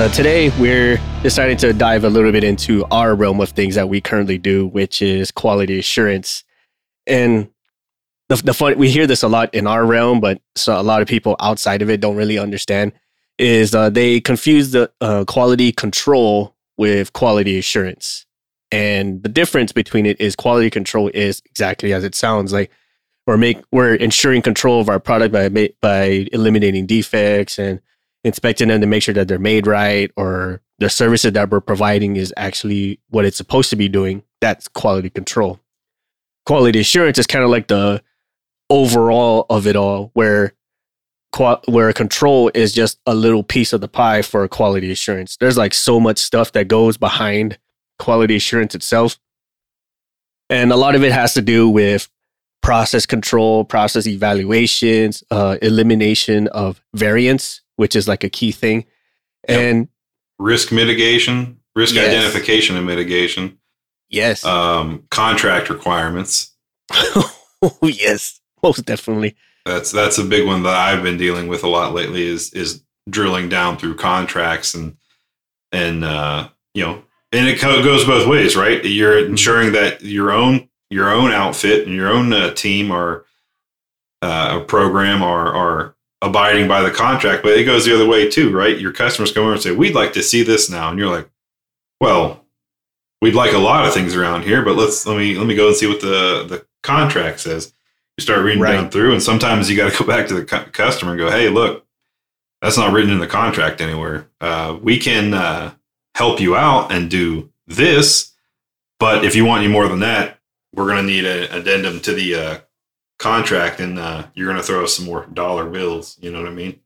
Uh, today, we're deciding to dive a little bit into our realm of things that we currently do, which is quality assurance. And the, the fun, we hear this a lot in our realm, but so a lot of people outside of it don't really understand. Is uh, they confuse the uh, quality control with quality assurance, and the difference between it is quality control is exactly as it sounds like we're make we're ensuring control of our product by by eliminating defects and inspecting them to make sure that they're made right or the services that we're providing is actually what it's supposed to be doing. That's quality control. Quality assurance is kind of like the overall of it all, where where control is just a little piece of the pie for quality assurance. There's like so much stuff that goes behind quality assurance itself. And a lot of it has to do with process control, process evaluations, uh, elimination of variance, which is like a key thing. Yep. And risk mitigation, risk yes. identification and mitigation. Yes. Um, contract requirements. oh, yes, most definitely. That's that's a big one that I've been dealing with a lot lately is is drilling down through contracts and and uh, you know and it goes both ways, right? You're mm-hmm. ensuring that your own your own outfit and your own uh, team or uh, a program are are abiding by the contract, but it goes the other way too, right? Your customers come over and say, "We'd like to see this now," and you're like, "Well, we'd like a lot of things around here, but let's let me let me go and see what the the contract says." You start reading right. down through, and sometimes you got to go back to the cu- customer and go, "Hey, look, that's not written in the contract anywhere. Uh, we can uh, help you out and do this, but if you want any more than that, we're going to need an addendum to the uh, contract and uh, you're going to throw us some more dollar bills. You know what I mean?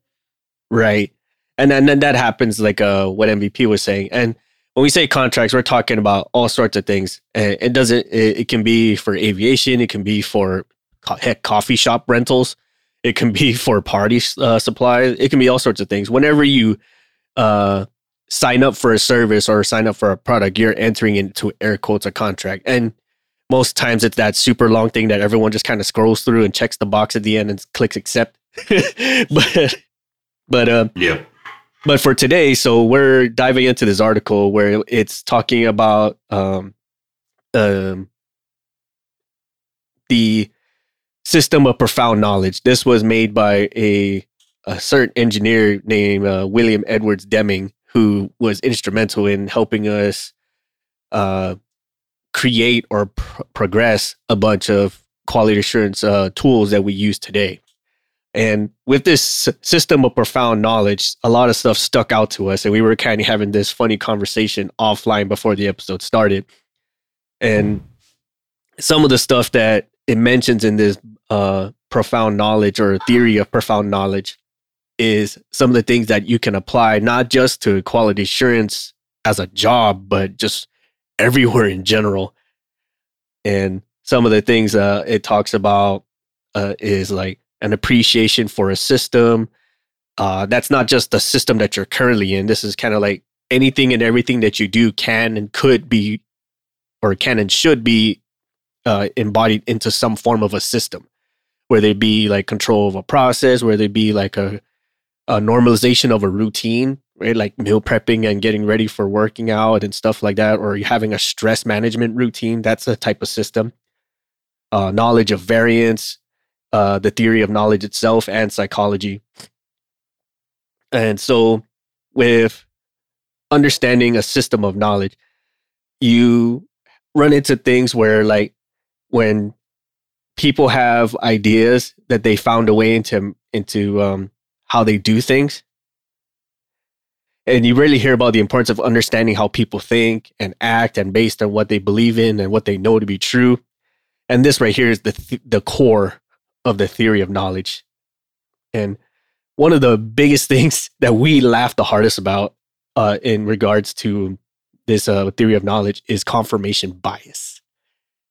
Right. And then, then that happens like uh, what MVP was saying. And when we say contracts, we're talking about all sorts of things. It doesn't, it, it can be for aviation, it can be for heck, coffee shop rentals, it can be for party uh, supplies, it can be all sorts of things. Whenever you uh, sign up for a service or sign up for a product, you're entering into air quotes a contract. And most times it's that super long thing that everyone just kind of scrolls through and checks the box at the end and clicks accept. but but uh, yeah. But for today, so we're diving into this article where it's talking about um, um, the system of profound knowledge. This was made by a a certain engineer named uh, William Edwards Deming, who was instrumental in helping us uh, create or pr- progress a bunch of quality assurance uh, tools that we use today. And with this system of profound knowledge, a lot of stuff stuck out to us. And we were kind of having this funny conversation offline before the episode started. And some of the stuff that it mentions in this uh, profound knowledge or theory of profound knowledge is some of the things that you can apply, not just to quality assurance as a job, but just everywhere in general. And some of the things uh, it talks about uh, is like an appreciation for a system. Uh, that's not just the system that you're currently in. This is kind of like anything and everything that you do can and could be, or can and should be uh, embodied into some form of a system, whether it be like control of a process, whether it be like a, a normalization of a routine, right? Like meal prepping and getting ready for working out and stuff like that, or having a stress management routine. That's a type of system. Uh, knowledge of variance, uh, the theory of knowledge itself, and psychology. And so, with understanding a system of knowledge, you run into things where, like, when people have ideas that they found a way into into um, how they do things, and you really hear about the importance of understanding how people think and act and based on what they believe in and what they know to be true. And this right here is the th- the core of the theory of knowledge. And one of the biggest things that we laugh the hardest about uh, in regards to this uh, theory of knowledge is confirmation bias.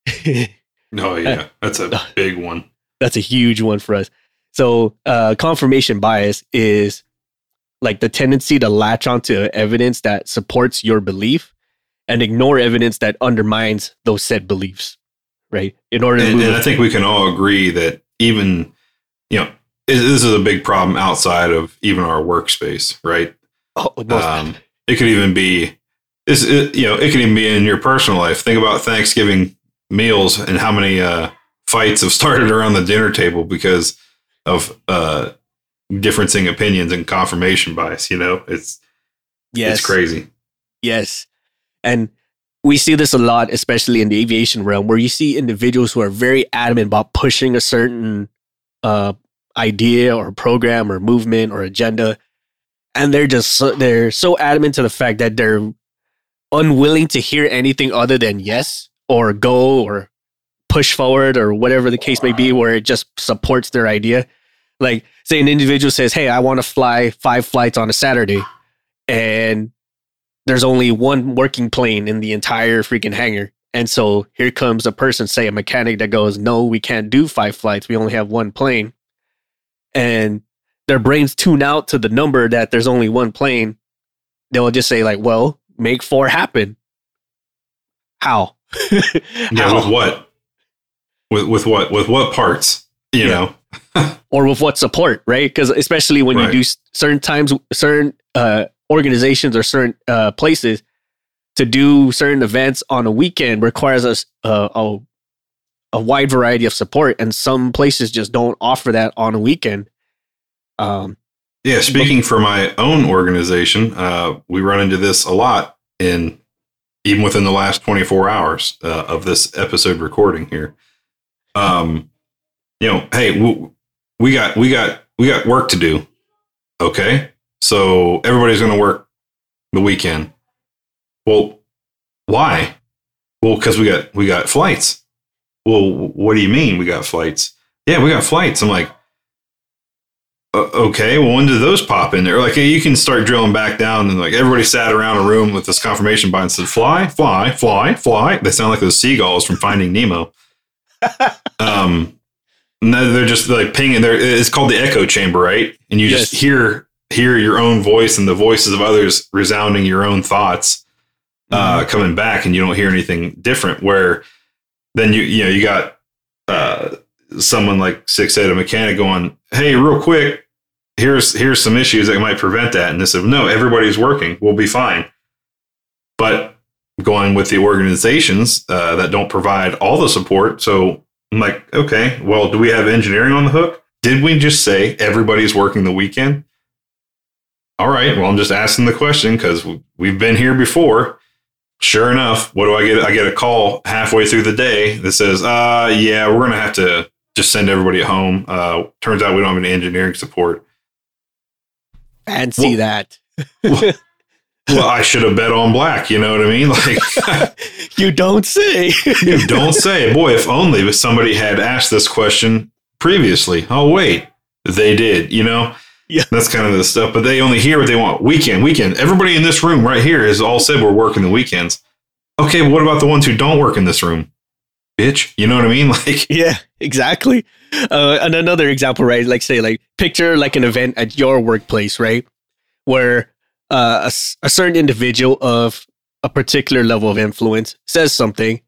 Oh yeah. That's a big one. That's a huge one for us. So uh, confirmation bias is like the tendency to latch onto evidence that supports your belief and ignore evidence that undermines those said beliefs right in order and, and i think we can all agree that even you know this is a big problem outside of even our workspace right oh, um, it could even be this. It, you know, it could even be in your personal life. Think about Thanksgiving meals and how many uh, fights have started around the dinner table because of uh, differencing opinions and confirmation bias. You know, it's Yes. it's crazy. Yes. And we see this a lot, especially in the aviation realm, where you see individuals who are very adamant about pushing a certain uh, idea or program or movement or agenda. And they're just so, they're so adamant to the fact that they're unwilling to hear anything other than yes or go or push forward or whatever the case may be, where it just supports their idea. Like, say an individual says, Hey, I want to fly five flights on a Saturday. And there's only one working plane in the entire freaking hangar. And so here comes a person, say a mechanic that goes, No, we can't do five flights. We only have one plane. And their brains tune out to the number that there's only one plane. They'll just say, like, well, make four happen. How? Yeah, with what? With with what? With what parts? You Yeah. know, or with what support, right? Because especially when Right. you do certain times, certain uh, organizations or certain uh, places to do certain events on a weekend requires us uh, a a wide variety of support, and some places just don't offer that on a weekend. Um, Yeah, speaking for my own organization, uh, we run into this a lot in even within the last 24 hours uh, of this episode recording here. Um, you know, hey, we got we got we got work to do. Okay, so everybody's going to work the weekend. Well, why? Well, because we got we got flights. Well, what do you mean we got flights? Yeah, we got flights. I'm like, okay, well, when did those pop in there? Like, you can start drilling back down, and like everybody sat around a room with this confirmation bias and said, "Fly, fly, fly, fly." They sound like those seagulls from Finding Nemo. um, and they're just like pinging. There, it's called the echo chamber, right? And you just hear hear your own voice and the voices of others resounding your own thoughts uh, coming back, and you don't hear anything different. Where then you you know you got uh, someone like six head a mechanic going, "Hey, real quick, here's here's some issues that might prevent that." And they said, "No, everybody's working. We'll be fine." But going with the organizations uh, that don't provide all the support, so I'm like, okay, well, do we have engineering on the hook? Did we just say everybody's working the weekend? All right, well, I'm just asking the question because we've been here before sure enough, what do I get? I get a call halfway through the day that says, uh, yeah, we're going to have to just send everybody home. Uh, turns out we don't have any engineering support. fancy Well- that. Well, I should have bet on black. You know what I mean? Like, you don't say. you don't say. Boy, if only somebody had asked this question previously. Oh, wait, they did, you know? Yeah. That's kind of the stuff. But they only hear what they want. Weekend, weekend. Everybody in this room right here has all said we're working the weekends. Okay, but what about the ones who don't work in this room? Bitch. You know what I mean? Like, Yeah, exactly. Uh, and another example, right? Like, say, like, picture like an event at your workplace, right? Where uh, a, a certain individual of a particular level of influence says something,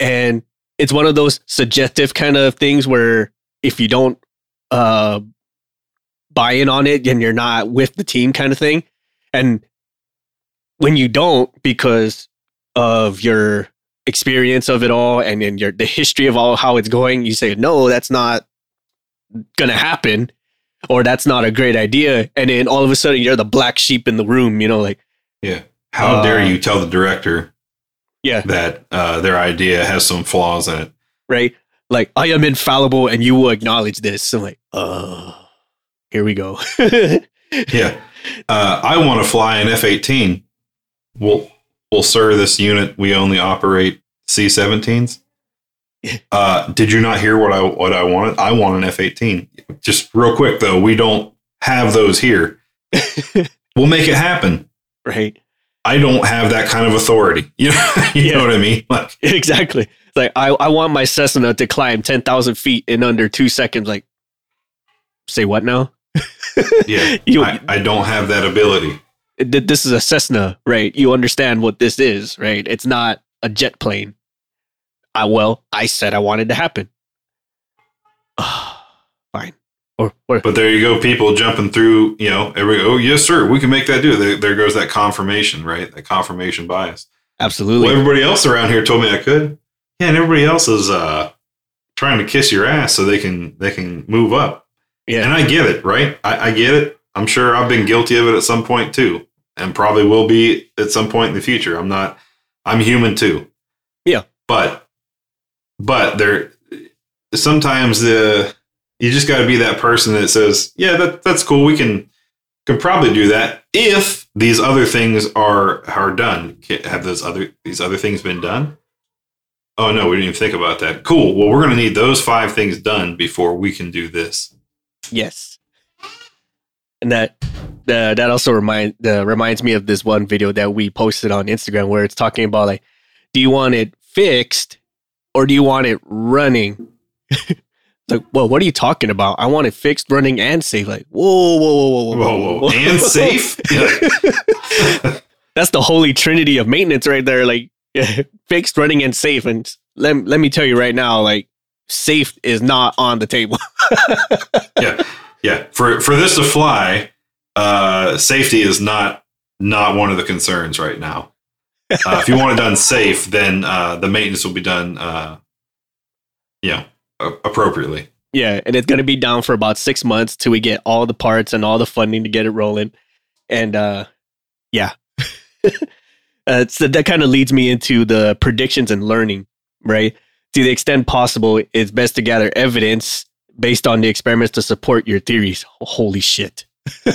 and it's one of those suggestive kind of things where if you don't uh, buy in on it, then you're not with the team, kind of thing. And when you don't, because of your experience of it all and then your the history of all how it's going, you say, no, that's not gonna happen, or that's not a great idea. And then all of a sudden you're the black sheep in the room, you know, like yeah. How Uh, dare you tell the director yeah, that uh, their idea has some flaws in it? right? Like I am infallible and you will acknowledge this. I'm like, oh, here we go. Yeah. Uh, I want to fly an F 18. Well, well, sir, this unit, we only operate C 17s. Uh, did you not hear what I what I wanted? I want an F 18. Just real quick, though, we don't have those here. we'll make it happen. right. I don't have that kind of authority. You know, you Yeah. know what I mean? Like, Exactly. Like I, I want my Cessna to climb ten thousand feet in under two seconds. Like, say what now? yeah, You, I, I don't have that ability. this is a Cessna, right? You understand what this is, right? It's not a jet plane. I well, I said I wanted to happen. Fine. Or, or But there you go, people jumping through, you know, every oh yes sir, we can make that do. There, there goes that confirmation, right? That confirmation bias. absolutely. Well, everybody else around here told me I could. Yeah, and everybody else is uh trying to kiss your ass so they can they can move up. yeah. And I get it, right? I, I get it. I'm sure I've been guilty of it at some point too, and probably will be at some point in the future. I'm not. I'm human too. Yeah. But, but there, sometimes the you just got to be that person that says, yeah, that that's cool. We can can probably do that if these other things are are done. Have those other these other things been done? Oh no, we didn't even think about that. Cool. Well, we're going to need those five things done before we can do this. Yes. And that uh, that also remind uh, reminds me of this one video that we posted on Instagram where it's talking about like, do you want it fixed or do you want it running? Like, well, what are you talking about? I want it fixed, running, and safe. Like, whoa, whoa, whoa, whoa, Whoa, whoa, and safe. That's the holy trinity of maintenance right there. Like, fixed, running, and safe. And let let me tell you right now, like, safe is not on the table. yeah, yeah. For for this to fly, uh, safety is not not one of the concerns right now. Uh, if you want it done safe, then uh, the maintenance will be done, uh, you know, appropriately. Yeah, and it's gonna be down for about six months till we get all the parts and all the funding to get it rolling. And uh yeah. uh, so that kind of leads me into the predictions and learning, right? To the extent possible, it's best to gather evidence based on the experiments to support your theories. Holy shit.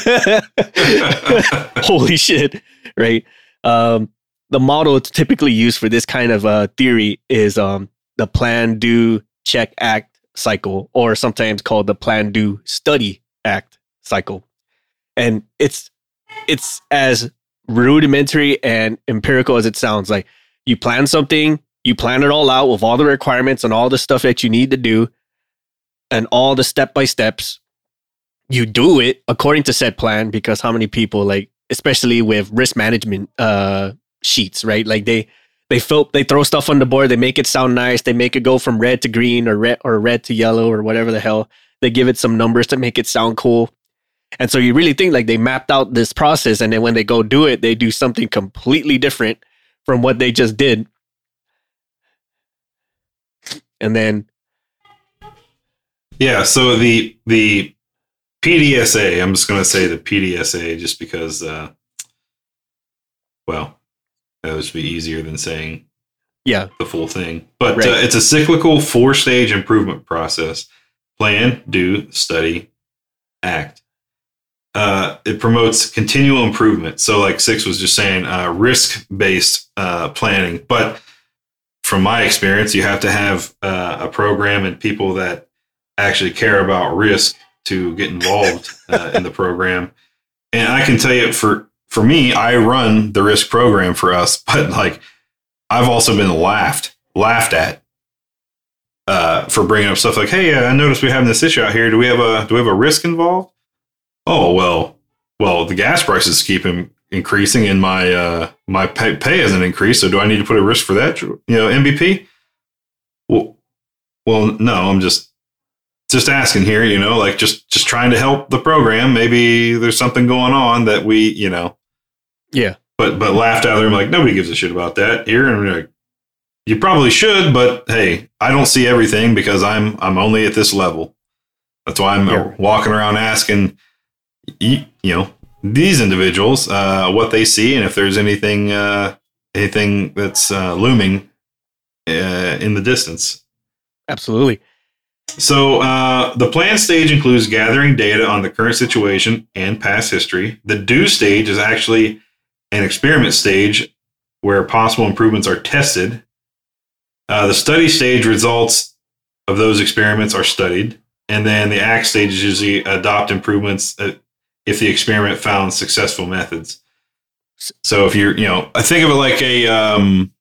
Holy shit. Right. Um the model typically used for this kind of uh theory is um the plan, do, check, act cycle, or sometimes called the plan, do, study, act cycle. And it's it's as rudimentary and empirical as it sounds. Like you plan something, you plan it all out with all the requirements and all the stuff that you need to do, and all the step by steps. You do it according to said plan because how many people like, especially with risk management uh sheets, right? Like they they fill they throw stuff on the board, they make it sound nice, they make it go from red to green or red or red to yellow or whatever the hell. They give it some numbers to make it sound cool. And so you really think like they mapped out this process and then when they go do it, they do something completely different from what they just did. And then Yeah. So the the PDSA, I'm just going to say the PDSA just because, uh, well, that would be easier than saying yeah, the full thing. But Right. uh, it's a cyclical four stage improvement process plan, do, study, act. Uh, it promotes continual improvement. So, like Six was just saying, uh, risk based uh, planning. But from my experience, you have to have uh, a program and people that actually care about risk to get involved uh, in the program. And I can tell you for for me, I run the risk program for us, but like I've also been laughed laughed at uh, for bringing up stuff like, "Hey, uh, I noticed we're having this issue out here. Do we have a do we have a risk involved?" Oh well, well the gas prices keep in- increasing, and my uh, my pay, pay hasn't increased. So do I need to put a risk for that? You know, MVP. Well, well, no. I'm just just asking here. You know, like just just trying to help the program. Maybe there's something going on that we, you know, yeah, but but laughed out there. I'm like, nobody gives a shit about that here. And we're like, you probably should, but hey, I don't see everything because I'm I'm only at this level. That's why I'm Yeah. walking around asking, you, you know, these individuals uh, what they see and if there's anything uh, anything that's uh, looming uh, in the distance. absolutely. So uh, the plan stage includes gathering data on the current situation and past history. The do stage is actually an experiment stage where possible improvements are tested. Uh, the study stage results of those experiments are studied, and then the act stage is usually adopt improvements uh, if the experiment found successful methods. So if you're, you know, I think of it like a um,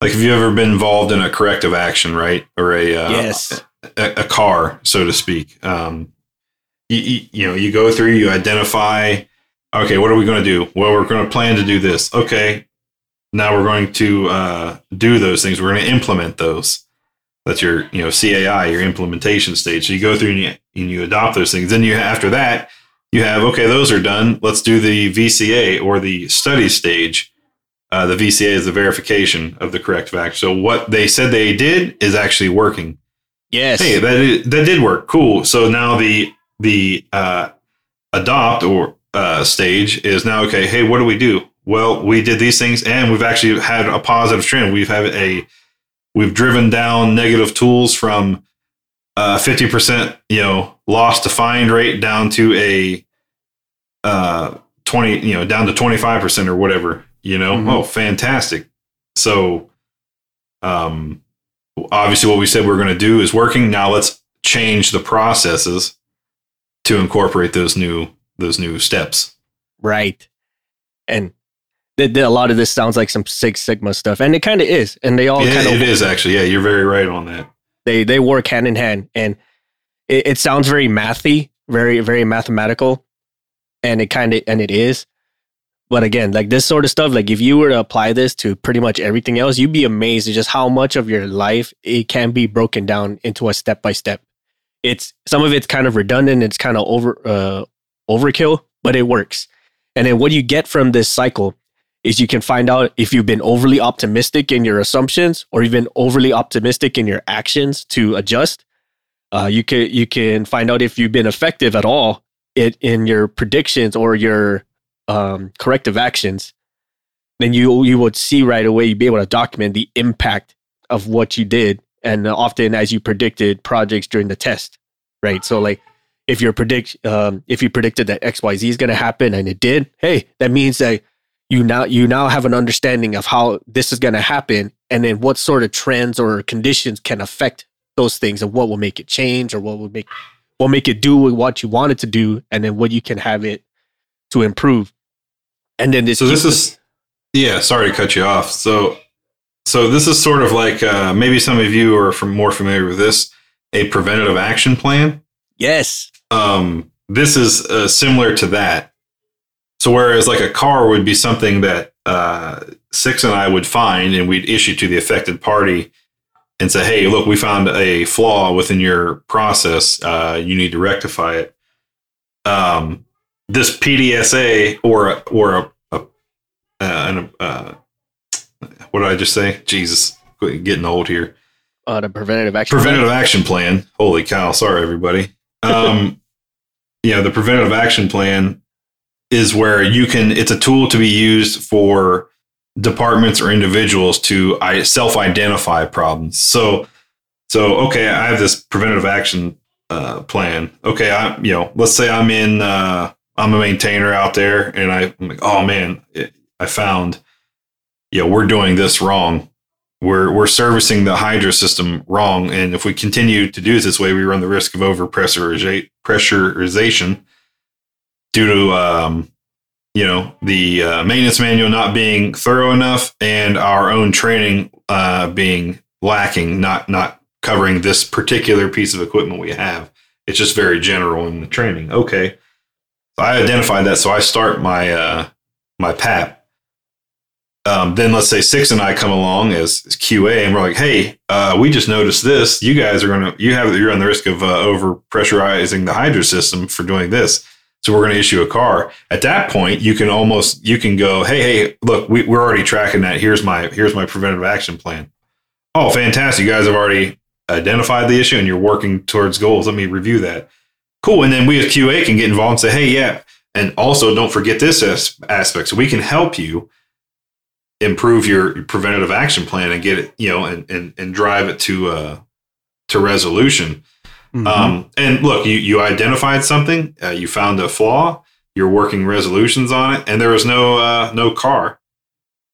like have you ever been involved in a corrective action, right, or a uh, yes. a, a car, so to speak. Um, you, you, you know, you go through, you identify, okay, what are we going to do? Well, we're going to plan to do this. Okay. Now we're going to uh, do those things. We're going to implement those. That's your you know CAI, your implementation stage. So you go through and you, and you adopt those things. Then you after that you have okay, those are done. Let's do the VCA or the study stage. Uh, the VCA is the verification of the correct fact. So what they said they did is actually working. Yes. Hey, that is, that did work. Cool. So now the the uh, adopt or uh, stage is now okay. Hey, what do we do? Well, we did these things, and we've actually had a positive trend. We've had a we've driven down negative tools from uh, fifty percent, you know, loss to find rate down to a uh, twenty, you know, down to twenty five percent or whatever. You know, Mhm. oh, fantastic. So, um, obviously, what we said we are going to do is working. Now let's change the processes to incorporate those new those new steps. Right. And a lot of this sounds like some Six Sigma stuff, and it kind of is. And they all yeah, kind of it is actually. Yeah, you're very right on that. they they work hand in hand, and it, it sounds very mathy, very very mathematical, and it kind of and it is. But again, like this sort of stuff, like if you were to apply this to pretty much everything else, you'd be amazed at just how much of your life it can be broken down into a step by step. It's some of it's kind of redundant, it's kind of over uh, overkill, but it works. And then what you get from this cycle is you can find out if you've been overly optimistic in your assumptions or been overly optimistic in your actions to adjust. Uh, you can you can find out if you've been effective at all it, in your predictions or your um, corrective actions. Then you you would see right away. You'd be able to document the impact of what you did, and often as you predicted projects during the test, right? So like if you're predict um, if you predicted that X Y Z is going to happen and it did, hey, that means that you now you now have an understanding of how this is going to happen and then what sort of trends or conditions can affect those things and what will make it change or what will make what make it do what you want it to do and then what you can have it to improve and then this So this is yeah. Sorry to cut you off. So so this is sort of like uh, maybe some of you are from more familiar with this a preventative action plan. yes Um, this is uh, similar to that. So whereas like a car would be something that uh, Six and I would find and we'd issue to the affected party and say, "Hey, look, we found a flaw within your process. Uh, you need to rectify it." Um, this PDSA or a, or a, a, uh, an, uh, what did I just say? Jesus, getting old here uh, the preventative action plan. preventative action plan. Holy cow! Sorry, everybody. Um, yeah, the preventative action plan is where you can. It's a tool to be used for departments or individuals to self-identify problems. So, so okay, I have this preventative action uh, plan. Okay, I you know, let's say I'm in. Uh, I'm a maintainer out there, and I, I'm like, oh man, it, I found. Yeah, we're doing this wrong we're we're servicing the hydro system wrong, and if we continue to do it this way, we run the risk of over pressurization due to um, you know the uh, maintenance manual not being thorough enough and our own training uh, being lacking, not not covering this particular piece of equipment we have. It's just very general in the training. Okay, I identified that, so I start my uh, my PAP um, then let's say six and I come along as, as QA and we're like, hey, uh, we just noticed this. You guys are gonna you have you're on the risk of uh, over pressurizing the hydro system for doing this. So we're going to issue a car. At that point, you can almost you can go, hey, hey, look, we, we're already tracking that. Here's my here's my preventative action plan. Oh, fantastic! You guys have already identified the issue and you're working towards goals. Let me review that. Cool. And then we as QA can get involved and say, hey, yeah, and also don't forget this as- aspect. So we can help you improve your preventative action plan and get it, you know, and and, and drive it to uh to resolution. Mhm. Um, and look, you you identified something, uh, you found a flaw, you're working resolutions on it, and there was no uh, no car.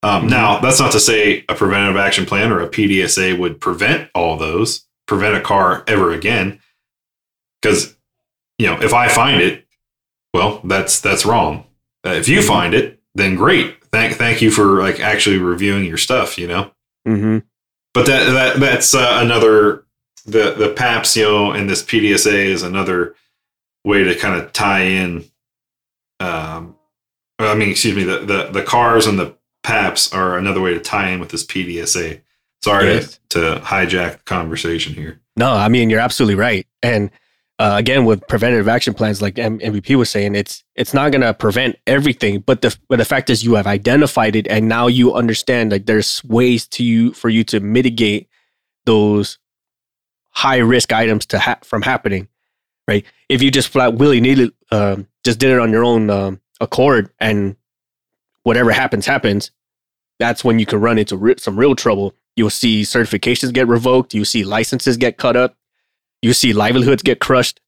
Um, Mhm. Now, that's not to say a preventative action plan or a PDSA would prevent all those, prevent a car ever again, because you know if I find it, well, that's that's wrong. Uh, if you Mhm. find it, then great. Thank thank you for like actually reviewing your stuff. You know Mhm. but that, that that's uh, another the the PAPS you know and this PDSA is another way to kind of tie in. Um, I mean, excuse me, the, the the cars and the PAPS are another way to tie in with this PDSA. Sorry Yes. to, to hijack the conversation here. No, I mean you're absolutely right. And uh, again, with preventative action plans, like M- MVP was saying, it's it's not going to prevent everything, but the but the fact is you have identified it, and now you understand like there's ways to you for you to mitigate those high risk items to ha- from happening. Right? If you just flat willy nilly um, just did it on your own um, accord, and whatever happens happens, that's when you can run into re- some real trouble. You'll see certifications get revoked. you'll see licenses get cut up. You see livelihoods get crushed.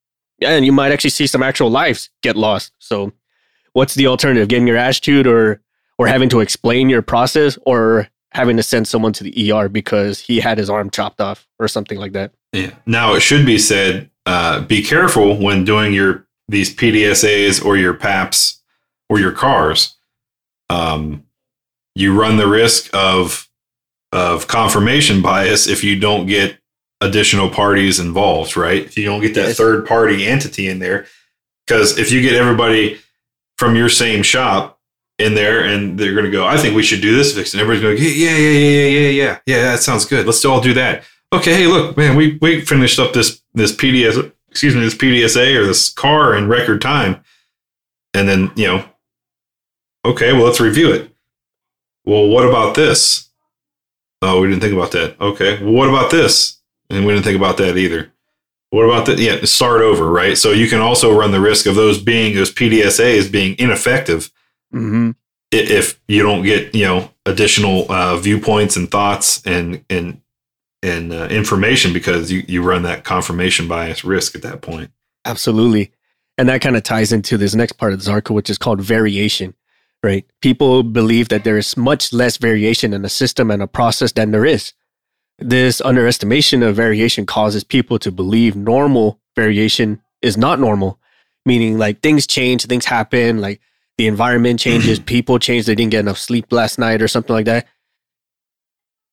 And you might actually see some actual lives get lost. So, what's the alternative? Getting your ass chewed, or or having to explain your process, or having to send someone to the ER because he had his arm chopped off, or something like that. Yeah. Now it should be said, uh, be careful when doing your these PDSAs or your PAPs or your cars. Um, you run the risk of of confirmation bias if you don't get additional parties involved, right? If you don't get that third party entity in there, because if you get everybody from your same shop in there and they're going to go, I think we should do this fix, and everybody's going, yeah, yeah, yeah, yeah, yeah, yeah, yeah, that sounds good. Let's all do that. Okay, hey, look, man, we we finished up this this PDS, excuse me, this PDSA or this car in record time, and then you know, okay, well, let's review it. Well, what about this? Oh, we didn't think about that. Okay, well, what about this? And we didn't think about that either. What about that? Yeah, start over, right? So you can also run the risk of those being those PDSAs being ineffective Mm-hmm. if you don't get you know additional uh, viewpoints and thoughts and and and uh, information because you you run that confirmation bias risk at that point. Absolutely. And that kind of ties into this next part of the article, which is called variation, right? People believe that there is much less variation in a system and a process than there is. This underestimation of variation causes people to believe normal variation is not normal, meaning like things change, things happen, like the environment changes, people change, they didn't get enough sleep last night or something like that.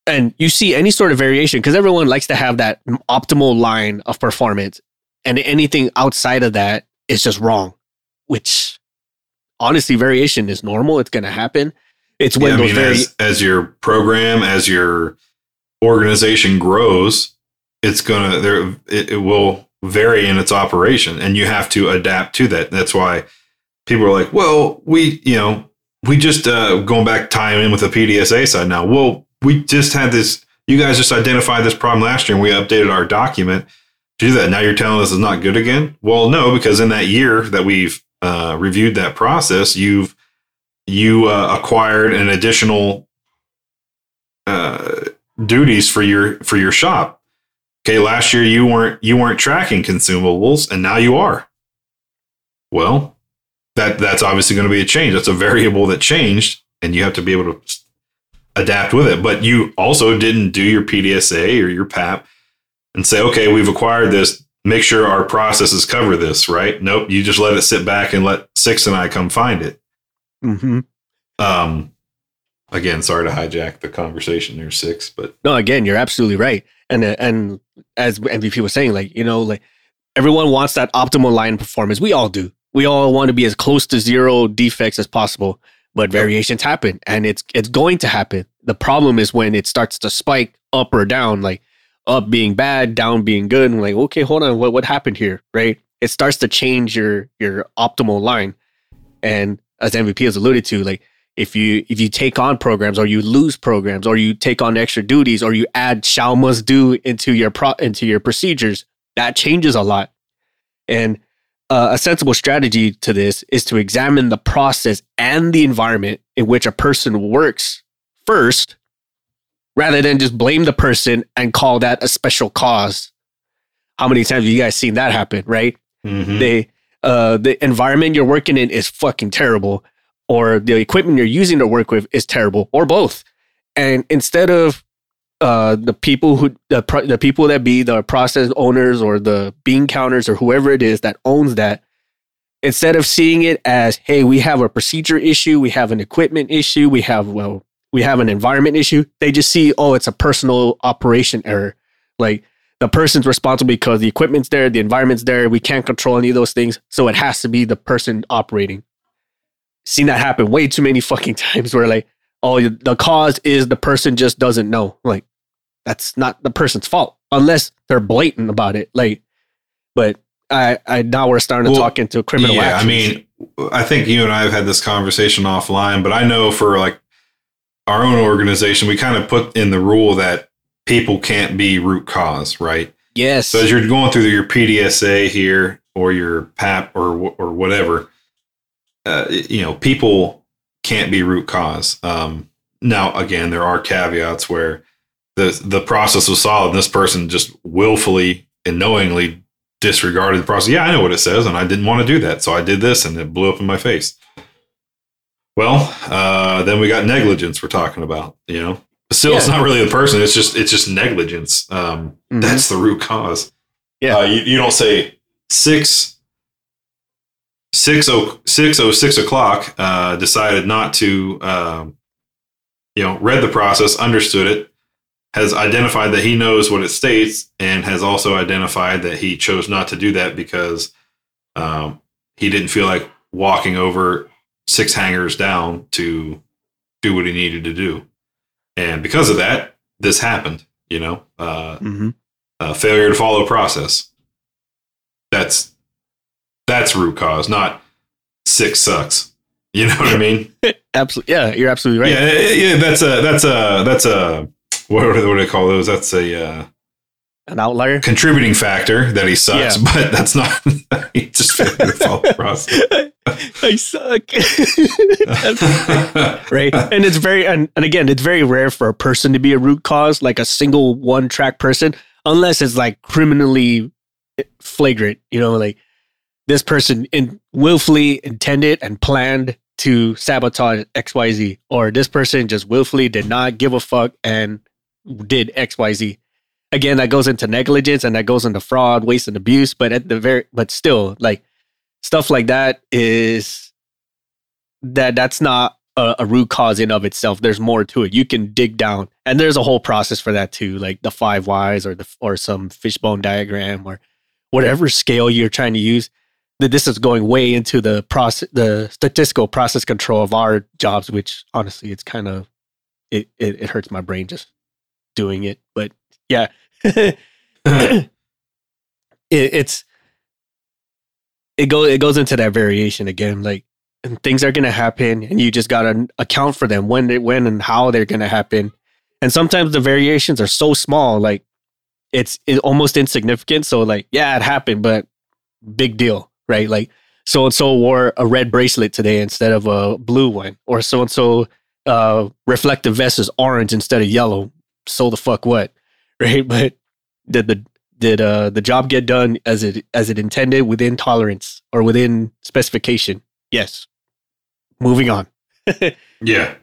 And you see any sort of variation because everyone likes to have that optimal line of performance. And anything outside of that is just wrong which honestly variation is normal. It's going to happen. It's when Yeah, I those mean, vari- as as your program, as your organization grows, it's gonna there it, it will vary in its operation, and you have to adapt to that. That's why people are like, "Well, we you know we just uh, going back tying in with the PDSA side now. Well, we just had this. You guys just identified this problem last year, and we updated our document to do that. Now you're telling us it's not good again. Well, no, because in that year that we've uh, reviewed that process, you've you uh, acquired an additional uh, duties for your for your shop. Okay, last year you weren't you weren't tracking consumables, and now you are. Well, that that's obviously going to be a change. That's a variable that changed, and you have to be able to adapt with it. But you also didn't do your PDSA or your PAP and say, okay, we've acquired this. Make sure our processes cover this, right? Nope. You just let it sit back and let Six and I come find it. Mhm. Um, again, sorry to hijack the conversation there, Six, but no again you're absolutely right. And uh, and as mvp was saying like you know like everyone wants that optimal line performance. We all do. We all want to be as close to zero defects as possible but variations happen and it's it's going to happen. The problem is when it starts to spike up or down like up being bad down being good and like okay hold on what what happened here right? It starts to change your your optimal line. And as mvp has alluded to like if you if you take on programs or you lose programs or you take on extra duties or you add shall must do into your pro into your procedures that changes a lot. And uh, a sensible strategy to this is to examine the process and the environment in which a person works first rather than just blame the person and call that a special cause. How many times have you guys seen that happen right? Mhm. they uh the environment you're working in is fucking terrible or the equipment you're using to work with is terrible or both and instead of uh the people who the, pro- the people that be the process owners or the bean counters or whoever it is that owns that instead of seeing it as hey we have a procedure issue we have an equipment issue we have well we have an environment issue they just see oh it's a personal operation error like the person's responsible because the equipment's there, the environment's there. We can't control any of those things. So it has to be the person operating. Seen that happen way too many fucking times where like, oh, the cause is the person just doesn't know. Like, that's not the person's fault unless they're blatant about it. Like, but I, I now we're starting to Well, talk into criminal yeah, actions. I mean, I think you and I have had this conversation offline, but I know for like our own organization, we kind of put in the rule that people can't be root cause, right? yes, So as you're going through your PDSA here or your PAP or or whatever, uh, you know, people can't be root cause. Um, now, again, there are caveats where the the process was solid. And this person just willfully and knowingly disregarded the process. Yeah, I know what it says, and I didn't want to do that, so I did this, and it blew up in my face. Well, uh, then we got negligence. We're talking about, you know. Still, it's not really the person. It's just it's just negligence. Um, Mhm. That's the root cause. Yeah. Uh, you, you don't say six six oh six oh six o'clock. Uh, decided not to. Um, you know, read the process, understood it, has identified that he knows what it states, and has also identified that he chose not to do that because um, he didn't feel like walking over six hangars down to do what he needed to do, and because of that, this happened. You know, uh, Mhm. uh, failure to follow process. That's that's root cause, not six sucks. You know what I mean? absolutely. Yeah, you're absolutely right. Yeah, yeah. That's a that's a that's a what what do they call those? That's a uh, An outlier. contributing factor that he sucks, Yeah. but that's not. he just failed to follow the process. I suck. right and it's very and, and again it's very rare for a person to be a root cause like a single one track person unless it's like criminally flagrant you know like this person in willfully intended and planned to sabotage xyz or this person just willfully did not give a fuck and did xyz again that goes into negligence and that goes into fraud waste and abuse but at the very but still like stuff like that is that that's not a, a root cause in of itself. There's more to it. You can dig down. And there's a whole process for that too like the five whys or the or some fishbone diagram or whatever scale you're trying to use this is going way into the process the statistical process control of our jobs which honestly it's kind of it, it it hurts my brain just doing it but yeah. It, it's it goes, it goes into that variation again like things are going to happen and you just got to account for them when they when and how they're going to happen. And sometimes the variations are so small like it's it, almost insignificant so like yeah it happened but big deal right? Like so and so wore a red bracelet today instead of a blue one or so and so uh reflective vest is orange instead of yellow. So the fuck what right? But did the did uh the job get done as it as it intended within tolerance or within specification? Yes. Moving on. Yeah,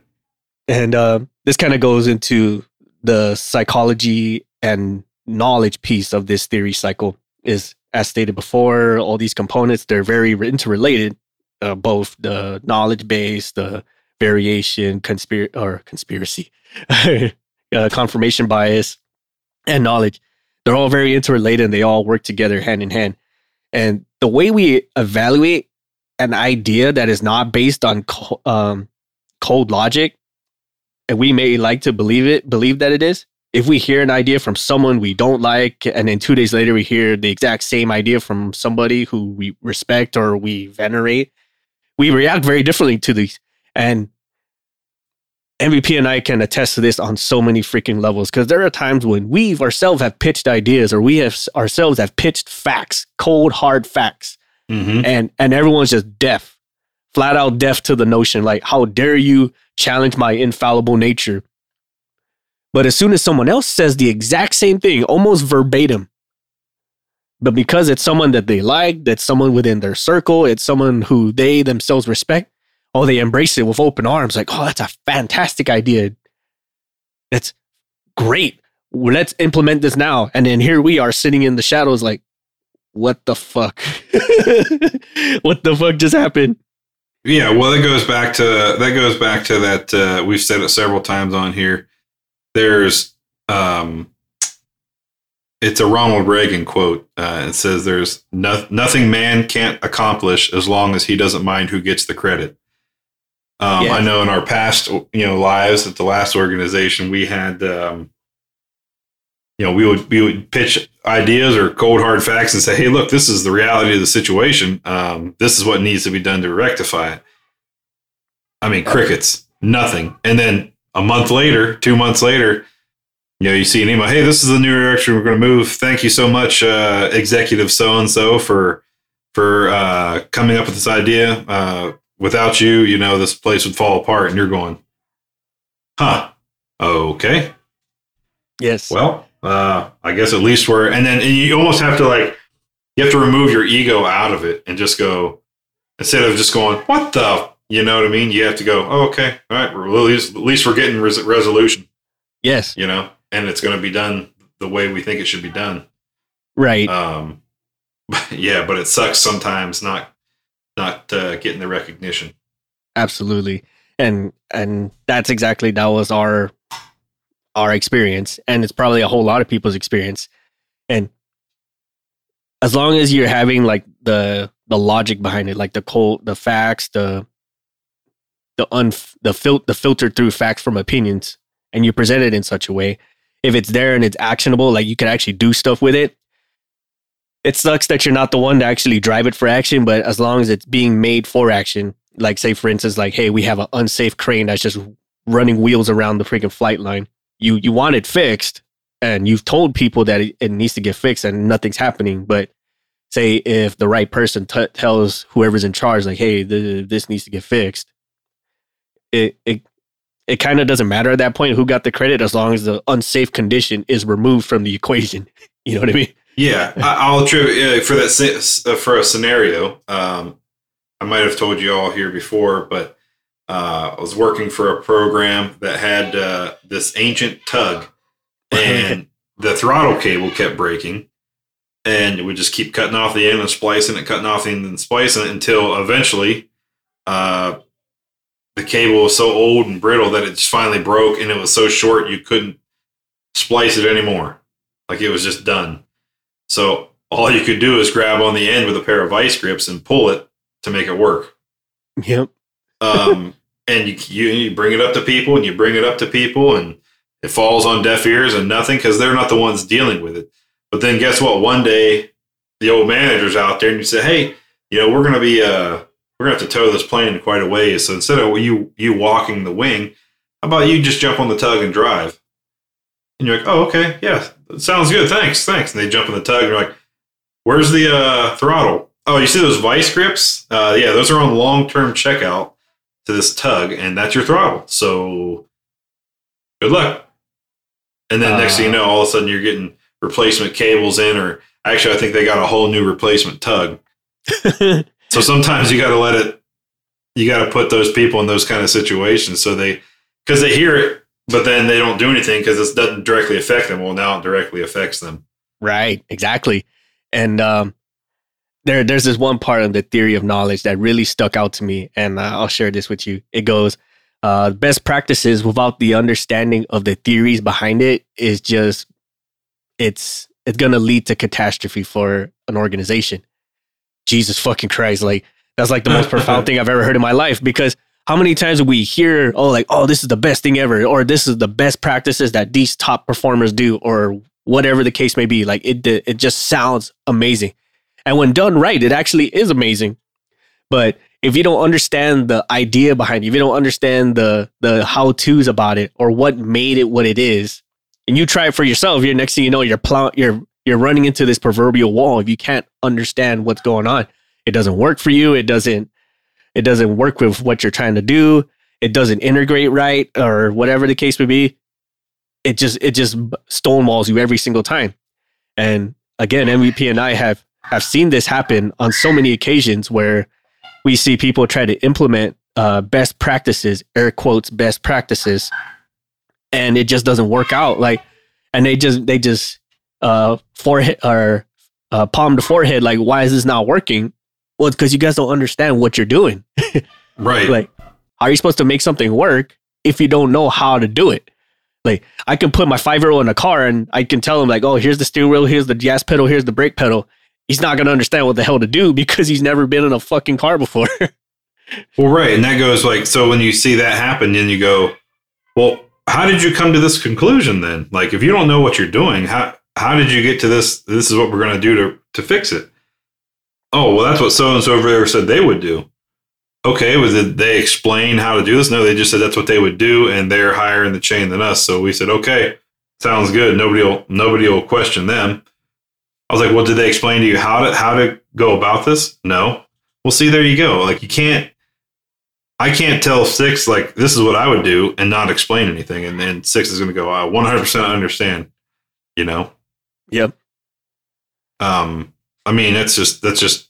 and uh, this kind of goes into the psychology and knowledge piece of this theory cycle is as stated before all these components they're very interrelated uh, both the knowledge base the variation conspiracy or conspiracy uh, confirmation bias and knowledge. They're all very interrelated and they all work together hand in hand. And the way we evaluate an idea that is not based on co- um, cold logic and we may like to believe it believe that it is if we hear an idea from someone we don't like and then two days later we hear the exact same idea from somebody who we respect or we venerate we react very differently to these. And mvp and i can attest to this on so many freaking levels because there are times when we ourselves have pitched ideas or we have ourselves have pitched facts cold hard facts. Hmm and and everyone's just deaf flat out deaf to the notion like how dare you challenge my infallible nature but as soon as someone else says the exact same thing almost verbatim. But because it's someone that they like that's someone within their circle it's someone who they themselves respect oh they embrace it with open arms like oh that's a fantastic idea. That's great. Let's implement this now. And then here we are sitting in the shadows like what the fuck? What the fuck just happened? Yeah, well, that goes back to that goes back to that. Uh, we've said it several times on here. There's, um, it's a Ronald Reagan quote. Uh, it says, "There's no, nothing man can't accomplish as long as he doesn't mind who gets the credit." Um, Yeah. I know in our past, you know, lives at the last organization, we had um, you know, we would we would pitch ideas or cold hard facts and say, "Hey, look, this is the reality of the situation. Um, this is what needs to be done to rectify it." I mean, crickets, nothing. And then a month later, two months later, you know, you see an email, "Hey, this is the new direction we're going to move. Thank you so much, uh, executive so and so, for for uh, coming up with this idea. Uh, without you, you know, this place would fall apart." And you're going, "Huh? Okay." Yes. Well, uh, I guess at least we're, and then and you almost have to like, you have to remove your ego out of it and just go, instead of just going, what the, you know what I mean? You have to go, oh, okay, all right, we're, at, least, at least we're getting res- resolution, yes. you know, and it's going to be done the way we think it should be done. Right. Um, yeah, but it sucks sometimes not, not uh, getting the recognition. Absolutely. And and that's exactly that was our our experience and it's probably a whole lot of people's experience. And as long as you're having like the the logic behind it, like the cold the facts, the the un the fil- the filtered through facts from opinions and you present it in such a way, if it's there and it's actionable, like you can actually do stuff with it. It sucks that you're not the one to actually drive it for action, but as long as it's being made for action, like say for instance, like hey, we have an unsafe crane that's just running wheels around the freaking flight line. You you want it fixed, and you've told people that it, it needs to get fixed, and nothing's happening. But say if the right person t- tells whoever's in charge, like hey, th- this needs to get fixed, it it it kind of doesn't matter at that point who got the credit as long as the unsafe condition is removed from the equation. You know what I mean? Yeah, I, I'll attribute uh, for that uh, for a scenario. Um, I might have told you all here before, but uh, I was working for a program that had uh, this ancient tug, and the throttle cable kept breaking, and it would just keep cutting off the end and splicing it, cutting off the end and splicing it until eventually, uh, the cable was so old and brittle that it just finally broke, and it was so short you couldn't splice it anymore. Like it was just done. So all you could do is grab on the end with a pair of vice grips and pull it to make it work. Yep. Um, and you, you you bring it up to people and you bring it up to people and it falls on deaf ears and nothing because they're not the ones dealing with it. But then guess what? One day the old manager's out there and you say, hey, you know, we're gonna be uh we're gonna have to tow this plane quite a ways. So instead of you you walking the wing, how about you just jump on the tug and drive? And you're like, oh, okay, yeah, sounds good. Thanks, thanks. And they jump on the tug and you're like, where's the uh, throttle? Oh, you see those vice grips? Uh, yeah, those are on long term checkout to this tug, and that's your throttle. So good luck. And then next thing you Uh. know, all of a sudden you're getting replacement cables in, or actually, I think they got a whole new replacement tug. So sometimes you got to let it, you got to put those people in those kind of situations so they, because they hear it, but then they don't do anything because it doesn't directly affect them. Well, now it directly affects them. Right, exactly. And um, there, there's this one part of the theory of knowledge that really stuck out to me, and uh, I'll share this with you. It goes, uh, best practices without the understanding of the theories behind it is just, it's it's gonna lead to catastrophe for an organization. Jesus fucking Christ! Like that's like the most profound thing I've ever heard in my life because how many times do we hear, oh, like, oh, this is the best thing ever, or this is the best practices that these top performers do, or whatever the case may be. Like it, it just sounds amazing, and when done right, it actually is amazing. But if you don't understand the idea behind it, if you don't understand the the how tos about it, or what made it what it is, and you try it for yourself, you're next thing you know, you're plow, you're you're running into this proverbial wall. If you can't understand what's going on, it doesn't work for you. It doesn't it doesn't work with what you're trying to do it doesn't integrate right or whatever the case may be it just it just stonewalls you every single time and again mvp and i have have seen this happen on so many occasions where we see people try to implement uh, best practices air quotes best practices and it just doesn't work out like and they just they just uh forehead or uh, palm to forehead like why is this not working well because you guys don't understand what you're doing Right. like, how are you supposed to make something work if you don't know how to do it? Like, I can put my five year old in a car and I can tell him, like, oh, here's the steering wheel, here's the gas pedal, here's the brake pedal. He's not going to understand what the hell to do because he's never been in a fucking car before. Well, right, and that goes like so. When you see that happen, then you go, "Well, how did you come to this conclusion then? Like, if you don't know what you're doing, how how did you get to this? This is what we're going to do to to fix it. Oh, well, that's what so and so over there said they would do. Okay, was it they explain how to do this? No, they just said that's what they would do, and they're higher in the chain than us. So we said, okay, sounds good. Nobody will nobody will question them. I was like, well, did they explain to you how to how to go about this? No. Well, see, there you go. Like you can't I can't tell six like this is what I would do and not explain anything, and then six is going to go, I 100 percent understand. You know. Yep. Um. I mean, that's just that's just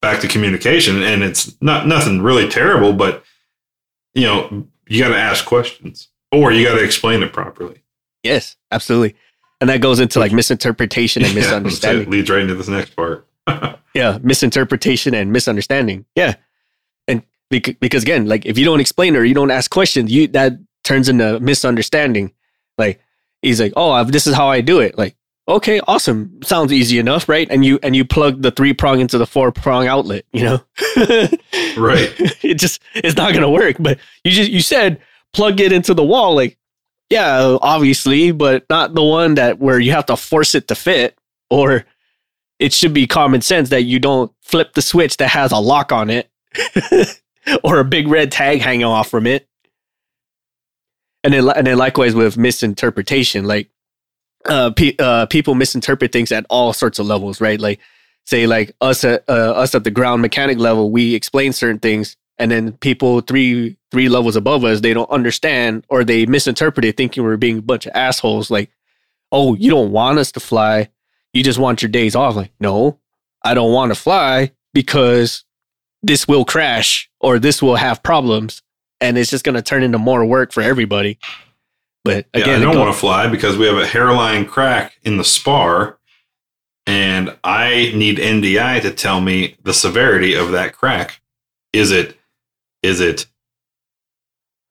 back to communication, and it's not nothing really terrible, but you know, you got to ask questions or you got to explain it properly. Yes, absolutely. And that goes into like misinterpretation and misunderstanding. Yeah, leads right into this next part. yeah, misinterpretation and misunderstanding. Yeah, and because, because again, like if you don't explain or you don't ask questions, you that turns into misunderstanding. Like he's like, "Oh, this is how I do it." Like, okay, awesome, sounds easy enough, right? And you and you plug the three prong into the four prong outlet. You know, right? it just it's not gonna work. But you just you said plug it into the wall. Like, yeah, obviously, but not the one that where you have to force it to fit or it should be common sense that you don't flip the switch that has a lock on it or a big red tag hanging off from it. And then, and then likewise with misinterpretation, like uh, pe- uh, people misinterpret things at all sorts of levels, right? Like, say, like us at uh, us at the ground mechanic level, we explain certain things, and then people three three levels above us, they don't understand or they misinterpret it, thinking we're being a bunch of assholes. Like, oh, you don't want us to fly, you just want your days off. Like, no, I don't want to fly because this will crash or this will have problems and it's just going to turn into more work for everybody. But again, yeah, I don't want to fly because we have a hairline crack in the spar and I need NDI to tell me the severity of that crack. Is it is it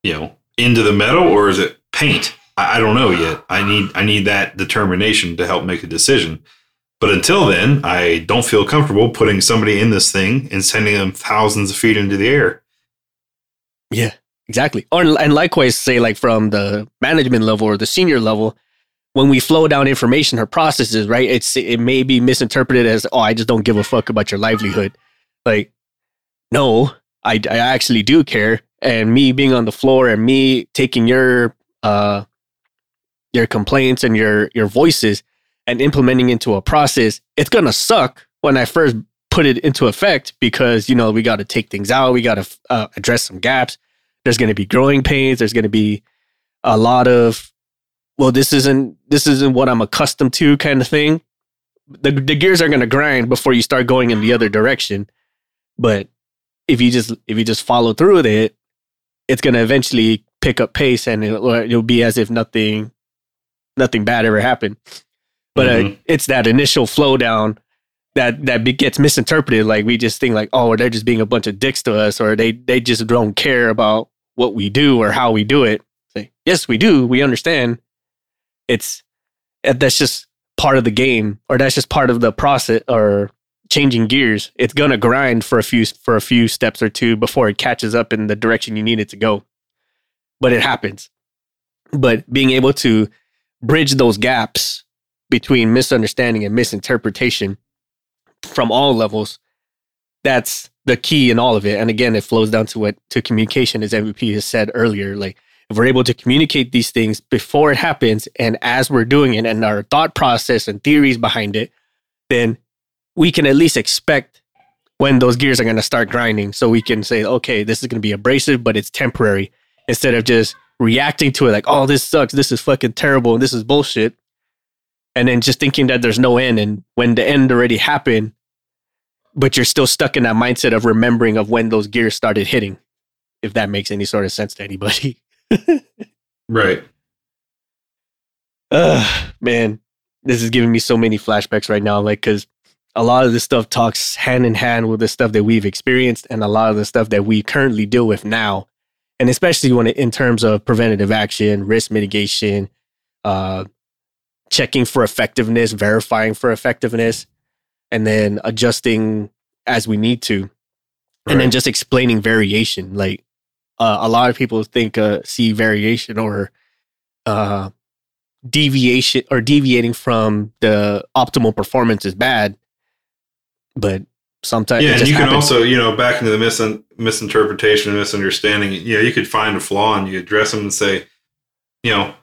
you know into the metal or is it paint? I, I don't know yet. I need I need that determination to help make a decision. But until then, I don't feel comfortable putting somebody in this thing and sending them thousands of feet into the air. Yeah, exactly. Or and likewise, say like from the management level or the senior level, when we flow down information or processes, right? It's it may be misinterpreted as, oh, I just don't give a fuck about your livelihood. Like, no, I, I actually do care. And me being on the floor and me taking your uh your complaints and your your voices and implementing into a process, it's gonna suck when I first put it into effect because you know we got to take things out, we got to uh, address some gaps. There's gonna be growing pains. There's gonna be a lot of well, this isn't this isn't what I'm accustomed to kind of thing. The the gears are gonna grind before you start going in the other direction. But if you just if you just follow through with it, it's gonna eventually pick up pace and it'll, it'll be as if nothing nothing bad ever happened. But uh, mm-hmm. uh, it's that initial flow down that that gets misinterpreted. Like we just think like, oh, they're just being a bunch of dicks to us, or they they just don't care about what we do or how we do it. Say, yes, we do. We understand. It's uh, that's just part of the game, or that's just part of the process, or changing gears. It's gonna grind for a few for a few steps or two before it catches up in the direction you need it to go. But it happens. But being able to bridge those gaps between misunderstanding and misinterpretation from all levels. That's the key in all of it. And again, it flows down to what to communication, as MVP has said earlier. Like if we're able to communicate these things before it happens and as we're doing it and our thought process and theories behind it, then we can at least expect when those gears are going to start grinding. So we can say, okay, this is going to be abrasive, but it's temporary instead of just reacting to it like, oh, this sucks. This is fucking terrible. And this is bullshit and then just thinking that there's no end and when the end already happened but you're still stuck in that mindset of remembering of when those gears started hitting if that makes any sort of sense to anybody. Right. Uh man this is giving me so many flashbacks right now like because a lot of this stuff talks hand in hand with the stuff that we've experienced and a lot of the stuff that we currently deal with now. And especially when it, in terms of preventative action risk mitigation uh, checking for effectiveness, verifying for effectiveness, and then adjusting as we need to. Right. And then just explaining variation. Like uh, a lot of people think uh, see variation or uh, deviation or deviating from the optimal performance is bad. But sometimes yeah, and you can also, you know, back into the mis- misinterpretation and misunderstanding. You know, you could find a flaw and you address them and say, you know,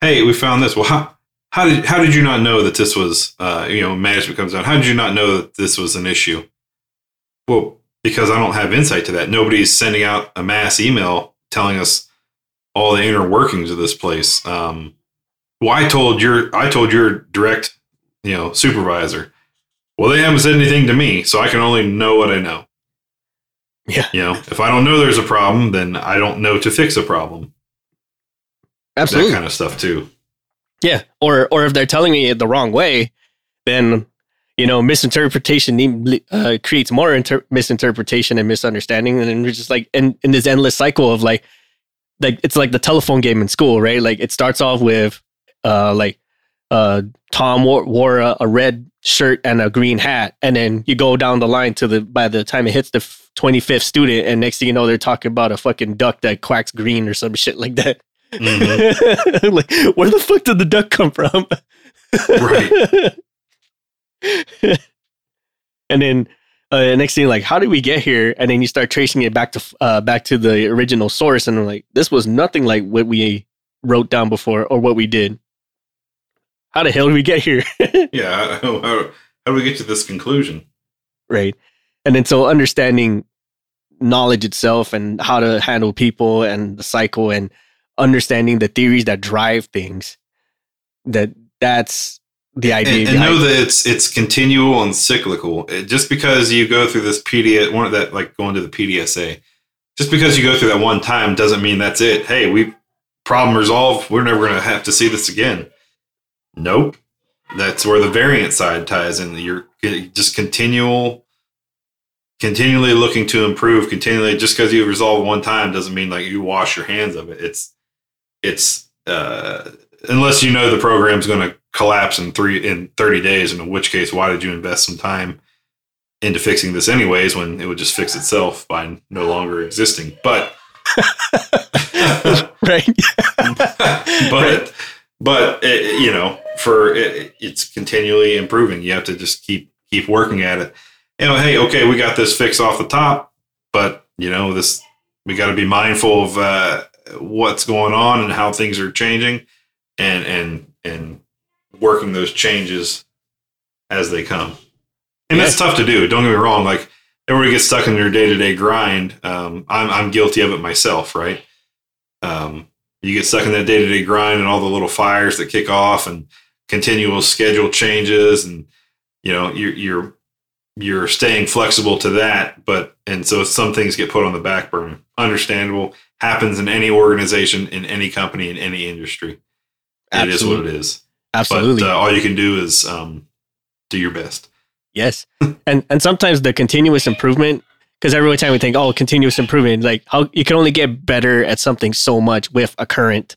hey, we found this. Well, how how did how did you not know that this was, uh, you know, management comes down? How did you not know that this was an issue? Well, because I don't have insight to that. Nobody's sending out a mass email telling us all the inner workings of this place. Um, well, I told your I told your direct, you know, supervisor. Well, they haven't said anything to me, so I can only know what I know. Yeah. You know, if I don't know there's a problem, then I don't know to fix a problem. absolutely That kind of stuff too. Yeah, or or if they're telling me it the wrong way, then you know misinterpretation uh, creates more inter- misinterpretation and misunderstanding, and we're just like in in this endless cycle of like like it's like the telephone game in school, right? Like it starts off with uh like uh Tom wore, wore a, a red shirt and a green hat, and then you go down the line to the by the time it hits the twenty fifth student, and next thing you know they're talking about a fucking duck that quacks green or some shit like that. Mhm. like, where the fuck did the duck come from? Right. and then uh, next thing, like, how did we get here? And then you start tracing it back to uh, back to the original source, and I'm like, this was nothing like what we wrote down before or what we did. How the hell did we get here? Yeah. How, how, how do we get to this conclusion? right? And then so understanding knowledge itself and how to handle people and the cycle and understanding the theories that drive things. That that's the idea. and, and know that it's it's continual and cyclical. It- just because you go through this PD one of that like going to the PDSA, just because you go through that one time doesn't mean that's it. Hey, we problem resolved. We're never going to have to see this again. Nope. That's where the variant side ties in. You're just continual, continually looking to improve. Continually, just because you resolve one time doesn't mean like you wash your hands of it. It's it's uh, unless you know the program's going to collapse in three in 30 days in which case why did you invest some time into fixing this anyways when it would just fix itself by no longer existing? But right? but but it, you know for it, it's continually improving. You have to just keep keep working at it. You know hey okay we got this fix off the top but you know this we got to be mindful of uh, what's going on and how things are changing and and and working those changes as they come. And that's tough to do don't get me wrong like everybody gets stuck in their day-to-day grind um, I'm, I'm guilty of it myself right? Um, you get stuck in that day-to-day grind and all the little fires that kick off and continual schedule changes and you know you're you're you're staying flexible to that but and so some things get put on the back burner. Understandable happens in any organization in any company in any industry it is what it is Absolutely. but uh, all you can do is um, do your best Yes. and and sometimes the continuous improvement, because every time we think, oh, continuous improvement, like how you can only get better at something so much with a current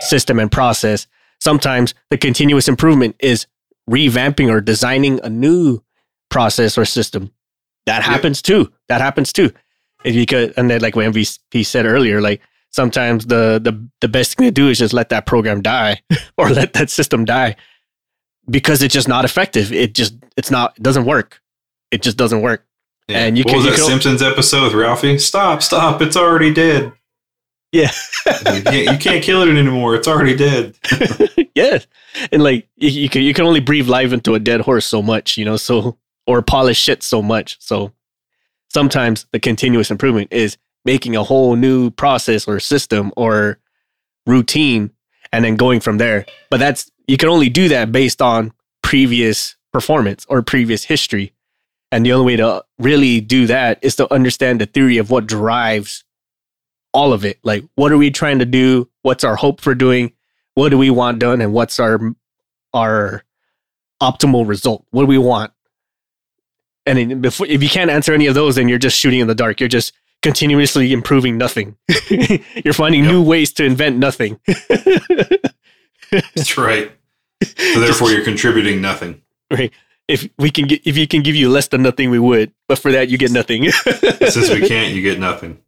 system and process. Sometimes the continuous improvement is revamping or designing a new process or system. That happens too. That happens too. If you could, and then like when MVP said earlier, like sometimes the the the best thing to do is just let that program die or let that system die because it's just not effective. It just it's not it doesn't work. It just doesn't work. And you what can- was you that can- Simpsons episode with Ralphie? Stop, stop! It's already dead. Yeah. you, can't, you can't kill it anymore. It's already dead. yeah, And like you, you can you can only breathe life into a dead horse so much, you know, so or polish shit so much. So sometimes the continuous improvement is making a whole new process or system or routine and then going from there. But that's you can only do that based on previous performance or previous history. And the only way to really do that is to understand the theory of what drives all of it. Like what are we trying to do? What's our hope for doing? What do we want done and what's our our optimal result? What do we want? And then before, if you can't answer any of those, then you're just shooting in the dark. You're just continuously improving nothing. you're finding Yep. new ways to invent nothing. That's right. So therefore, you're contributing nothing. Right. If we can get, if you can give you less than nothing, we would. But for that, you get nothing. Since we can't, you get nothing.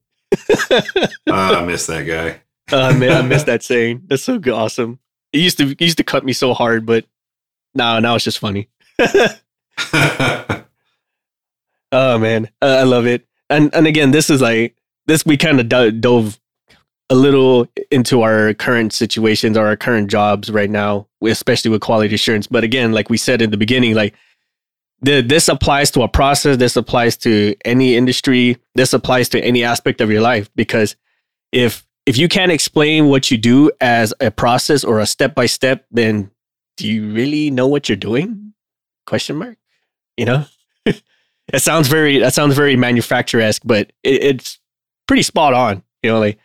Ah, I miss that guy. Uh, man, I miss that saying. That's so good, awesome. It used to it used to cut me so hard, but now now it's just funny. Oh man, uh, I love it. And and again, this is like this. We kind of do- dove a little into our current situations or our current jobs right now, especially with quality assurance. But again, like we said in the beginning, like the, this applies to a process. This applies to any industry. This applies to any aspect of your life because if if you can't explain what you do as a process or a step by step, then do you really know what you're doing? Question mark. You know. it sounds very that sounds very manufacturer esque, but it, it's pretty spot on. You know, like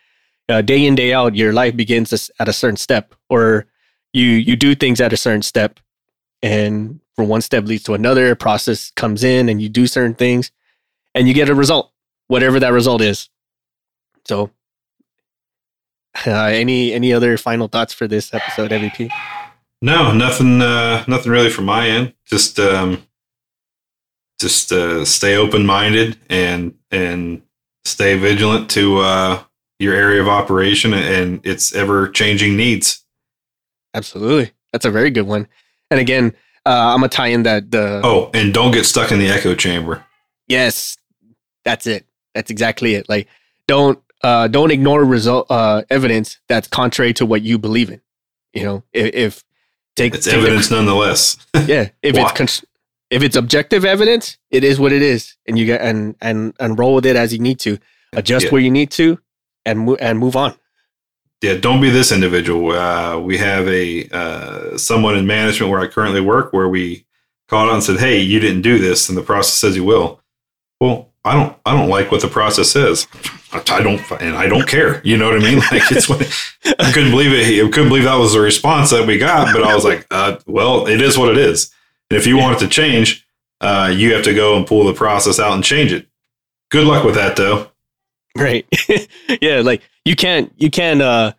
uh, day in day out, your life begins at a certain step, or you you do things at a certain step, and from one step leads to another. Process comes in, and you do certain things, and you get a result, whatever that result is. So, uh, any any other final thoughts for this episode, MVP? No, nothing. Uh, nothing really from my end. Just um, just uh, stay open minded and and stay vigilant to uh, your area of operation and its ever changing needs. Absolutely, that's a very good one. And again, uh, I'm gonna tie in that the oh, and don't get stuck in the echo chamber. Yes, that's it. That's exactly it. Like don't uh, don't ignore result uh, evidence that's contrary to what you believe in. You know, if, if take it's take evidence the, nonetheless. yeah, if it's con- if it's objective evidence, it is what it is, and you get and and and roll with it as you need to, adjust yeah. where you need to, and move and move on. Yeah, don't be this individual. Uh, we have a uh, someone in management where I currently work where we called out and said, "Hey, you didn't do this," and the process says you will. Well, I don't I don't like what the process says. I don't and I don't care. You know what I mean? Like it's what I couldn't believe it. I couldn't believe that was the response that we got. But I was like, uh, well, it is what it is. And if you yeah. want it to change, uh, you have to go and pull the process out and change it. Good luck with that, though. Right? yeah, like you can't you can't uh,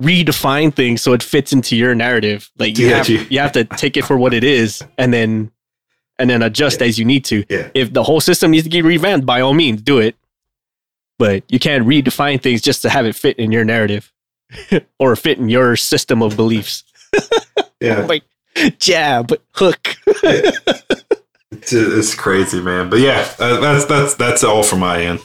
redefine things so it fits into your narrative. Like you yeah, have you, you have to take it for what it is, and then and then adjust yeah. as you need to. Yeah. If the whole system needs to get revamped, by all means, do it. But you can't redefine things just to have it fit in your narrative or fit in your system of beliefs. yeah. like jab, hook. it's, it's, crazy, man. But yeah, uh, that's that's that's all from my end.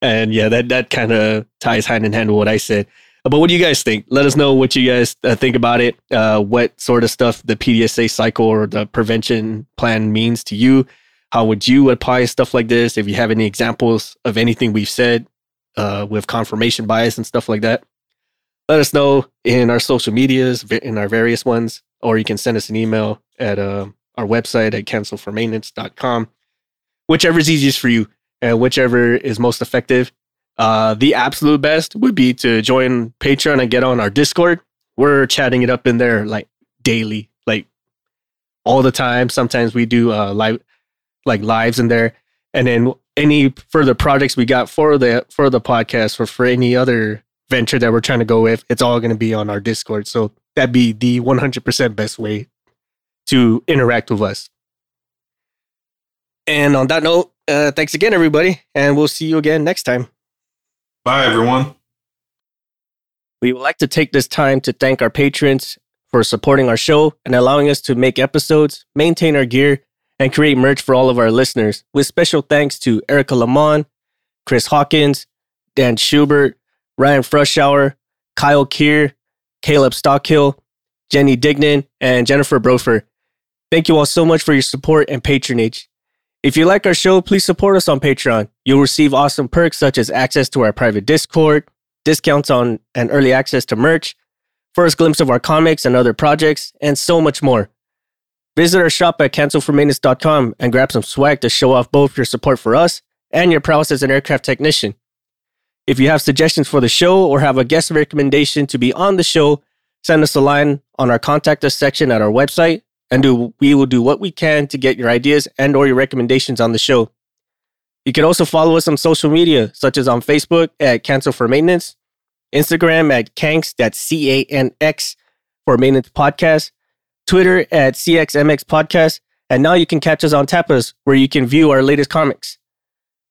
And yeah, that that kind of ties hand in hand with what I said. But what do you guys think? Let us know what you guys uh, think about it. Uh, what sort of stuff the PDSA cycle or the prevention plan means to you. How would you apply stuff like this? If you have any examples of anything we've said uh, with confirmation bias and stuff like that, let us know in our social medias, in our various ones, or you can send us an email at uh, our website at cancelformaintenance.com. Whichever is easiest for you and whichever is most effective. Uh, the absolute best would be to join Patreon and get on our Discord. We're chatting it up in there like daily, like all the time. Sometimes we do uh, live, like lives in there, and then any further projects we got for the for the podcast or for any other venture that we're trying to go with, it's all going to be on our Discord. So that'd be the 100% best way to interact with us. And on that note, uh, thanks again, everybody, and we'll see you again next time. Bye, everyone. We would like to take this time to thank our patrons for supporting our show and allowing us to make episodes, maintain our gear, and create merch for all of our listeners. With special thanks to Erica Lamont, Chris Hawkins, Dan Schubert, Ryan Frushauer, Kyle Keir, Caleb Stockhill, Jenny Dignan, and Jennifer Brofer. Thank you all so much for your support and patronage. If you like our show, please support us on Patreon. You'll receive awesome perks such as access to our private Discord, discounts on and early access to merch, first glimpse of our comics and other projects, and so much more. Visit our shop at cancelformaintenance.com and grab some swag to show off both your support for us and your prowess as an aircraft technician. If you have suggestions for the show or have a guest recommendation to be on the show, send us a line on our contact us section at our website and do, we will do what we can to get your ideas and or your recommendations on the show. You can also follow us on social media, such as on Facebook at Cancel for Maintenance, Instagram at Canx, that's C-A-N-X for Maintenance Podcast, Twitter at CXMX Podcast, and now you can catch us on Tapas, where you can view our latest comics.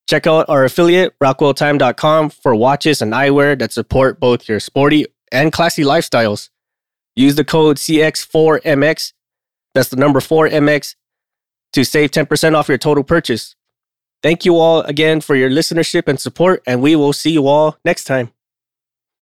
Check out our affiliate, rockwelltime.com, for watches and eyewear that support both your sporty and classy lifestyles. Use the code CX4MX, that's the number 4MX, to save 10% off your total purchase. Thank you all again for your listenership and support, and we will see you all next time.